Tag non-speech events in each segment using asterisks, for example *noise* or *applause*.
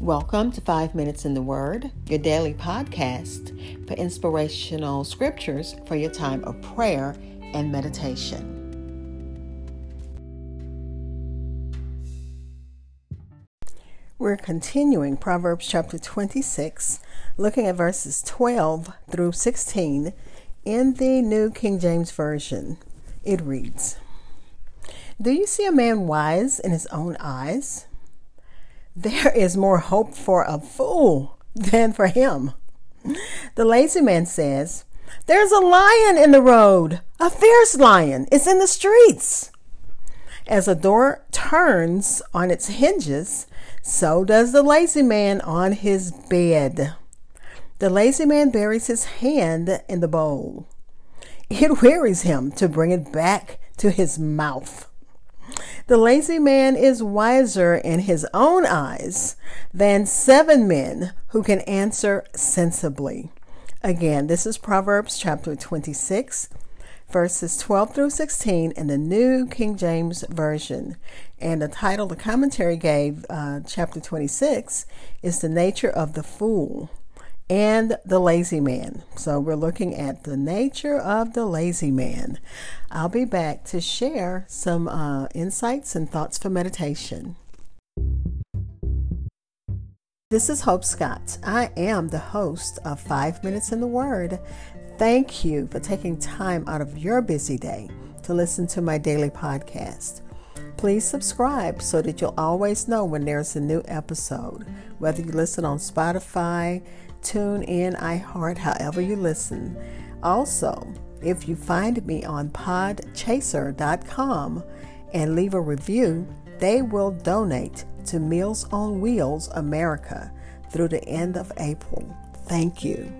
Welcome to Five Minutes in the Word, your daily podcast for inspirational scriptures for your time of prayer and meditation. We're continuing Proverbs chapter 26, looking at verses 12 through 16 in the New King James Version. It reads Do you see a man wise in his own eyes? There is more hope for a fool than for him. The lazy man says, There's a lion in the road, a fierce lion. It's in the streets. As a door turns on its hinges, so does the lazy man on his bed. The lazy man buries his hand in the bowl. It wearies him to bring it back to his mouth. The lazy man is wiser in his own eyes than seven men who can answer sensibly. Again, this is Proverbs chapter 26, verses 12 through 16 in the New King James Version. And the title the commentary gave, uh, chapter 26, is The Nature of the Fool and the lazy man. So we're looking at the nature of the lazy man. I'll be back to share some uh, insights and thoughts for meditation. This is Hope Scott. I am the host of Five Minutes in the Word. Thank you for taking time out of your busy day to listen to my daily podcast. Please subscribe so that you'll always know when there's a new episode, whether you listen on Spotify, TuneIn, iHeart, however you listen. Also, if you find me on podchaser.com and leave a review, they will donate to Meals on Wheels America through the end of April. Thank you.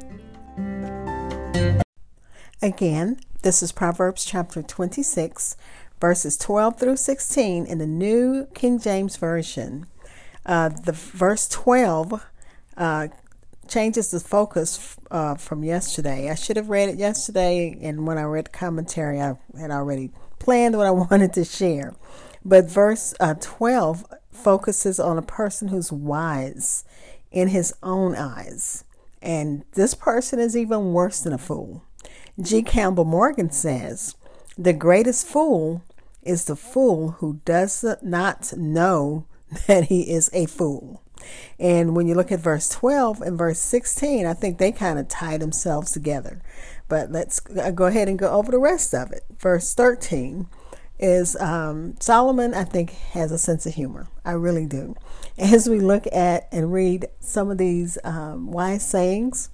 Again, this is Proverbs chapter 26, verses 12 through 16 in the New King James Version. Uh, the verse 12 uh, changes the focus uh, from yesterday. I should have read it yesterday, and when I read the commentary, I had already planned what I *laughs* wanted to share. But verse uh, 12 focuses on a person who's wise in his own eyes. And this person is even worse than a fool. G. Campbell Morgan says, The greatest fool is the fool who does not know *laughs* that he is a fool. And when you look at verse 12 and verse 16, I think they kind of tie themselves together. But let's uh, go ahead and go over the rest of it. Verse 13 is um, Solomon, I think, has a sense of humor. I really do. *laughs* As we look at and read some of these um, wise sayings,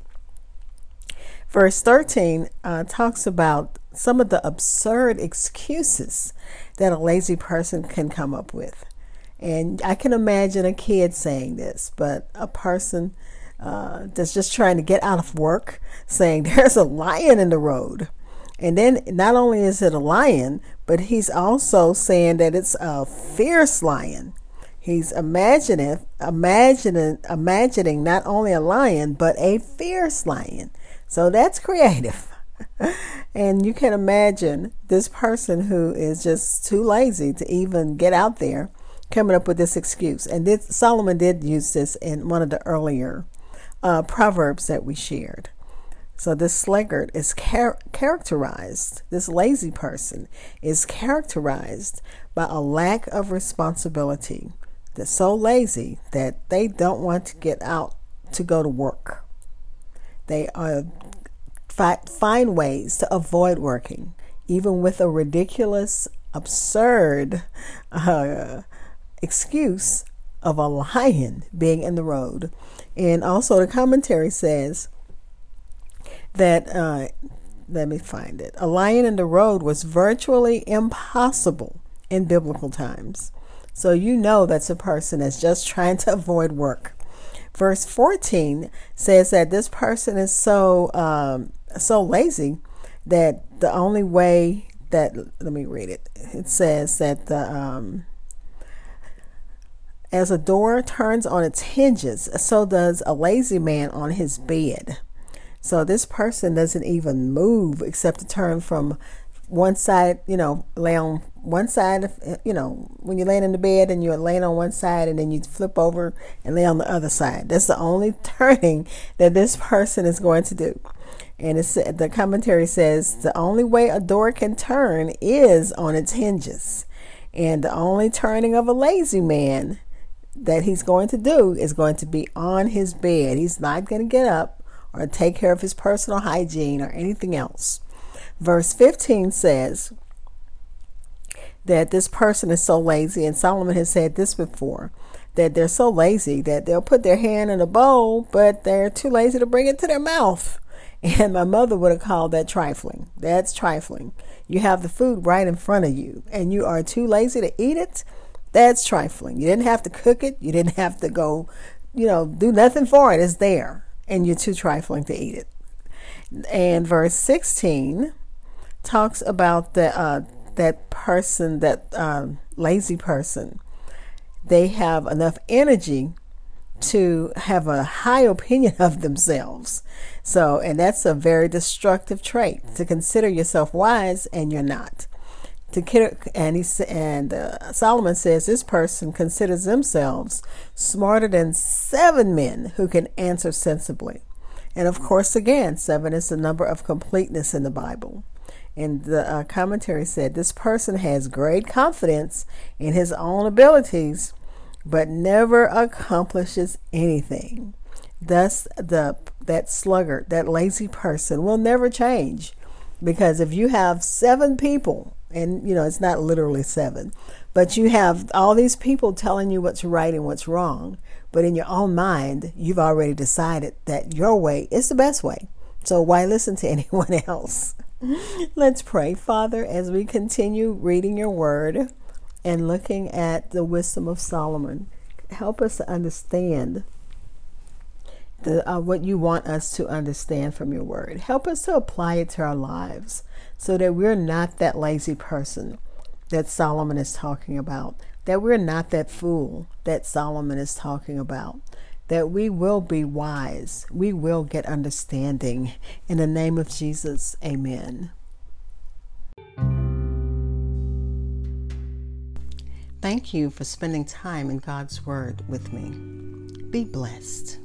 verse 13 uh, talks about some of the absurd excuses that a lazy person can come up with. And I can imagine a kid saying this, but a person uh, that's just trying to get out of work saying, *laughs* There's a lion in the road. And then not only is it a lion, but he's also saying that it's a fierce lion. He's imagining, imagining, imagining not only a lion, but a fierce lion. So that's creative. *laughs* and you can imagine this person who is just too lazy to even get out there coming up with this excuse. And this, Solomon did use this in one of the earlier uh, proverbs that we shared. So this sluggard is char- characterized, this lazy person is characterized by a lack of responsibility. They're so lazy that they don't want to get out to go to work. They are fi- find ways to avoid working, even with a ridiculous, absurd *laughs* uh, excuse of a lion being in the road. And also, the commentary says that, uh, let me find it, a lion in the road was virtually impossible in biblical times. So you know that's a person that's just trying to avoid work. Verse 14 says that this person is so um, so lazy that the only way that let me read it. It says that the um, as a door turns on its hinges, so does a lazy man on his bed. So this person doesn't even move except to turn from one side, you know, lay on one side, you know, when you're laying in the bed and you're laying on one side and then you flip over and lay on the other side. That's the only *laughs* turning that this person is going to do. And it's, the commentary says the only way a door can turn is on its hinges. And the only turning of a lazy man that he's going to do is going to be on his bed. He's not going to get up or take care of his personal hygiene or anything else. Verse 15 says that this person is so lazy, and Solomon has said this before that they're so lazy that they'll put their hand in a bowl, but they're too lazy to bring it to their mouth. *laughs* And my mother would have called that trifling. That's trifling. You have the food right in front of you, and you are too lazy to eat it. That's trifling. You didn't have to cook it. You didn't have to go, you know, do nothing for it. It's there, and you're too trifling to eat it. And verse 16 talks about the uh, that person, that um, lazy person. They have enough energy to have a high opinion of themselves. So, and that's a very destructive trait to consider yourself wise and you're not. To and he and uh, Solomon says this person considers themselves smarter than seven men who can answer sensibly. And of course, again, seven is the number of completeness in the Bible. And the uh, commentary said this person has great confidence in his own abilities but never accomplishes anything. Thus, the that sluggard, that lazy person, will never change, because if you have seven people, and you know it's not literally seven, but you have all these people telling you what's right and what's wrong, but in your own mind, you've already decided that your way is the best way. So why listen to *laughs* anyone else? Let's pray, Father, as we continue reading your word and looking at the wisdom of Solomon. Help us to understand the, uh, what you want us to understand from your word. Help us to apply it to our lives so that we're not that lazy person that Solomon is talking about, that we're not that fool that Solomon is talking about, that we will be wise, we will get understanding. In the name of Jesus, amen. Thank you for spending time in God's Word with me. Be blessed.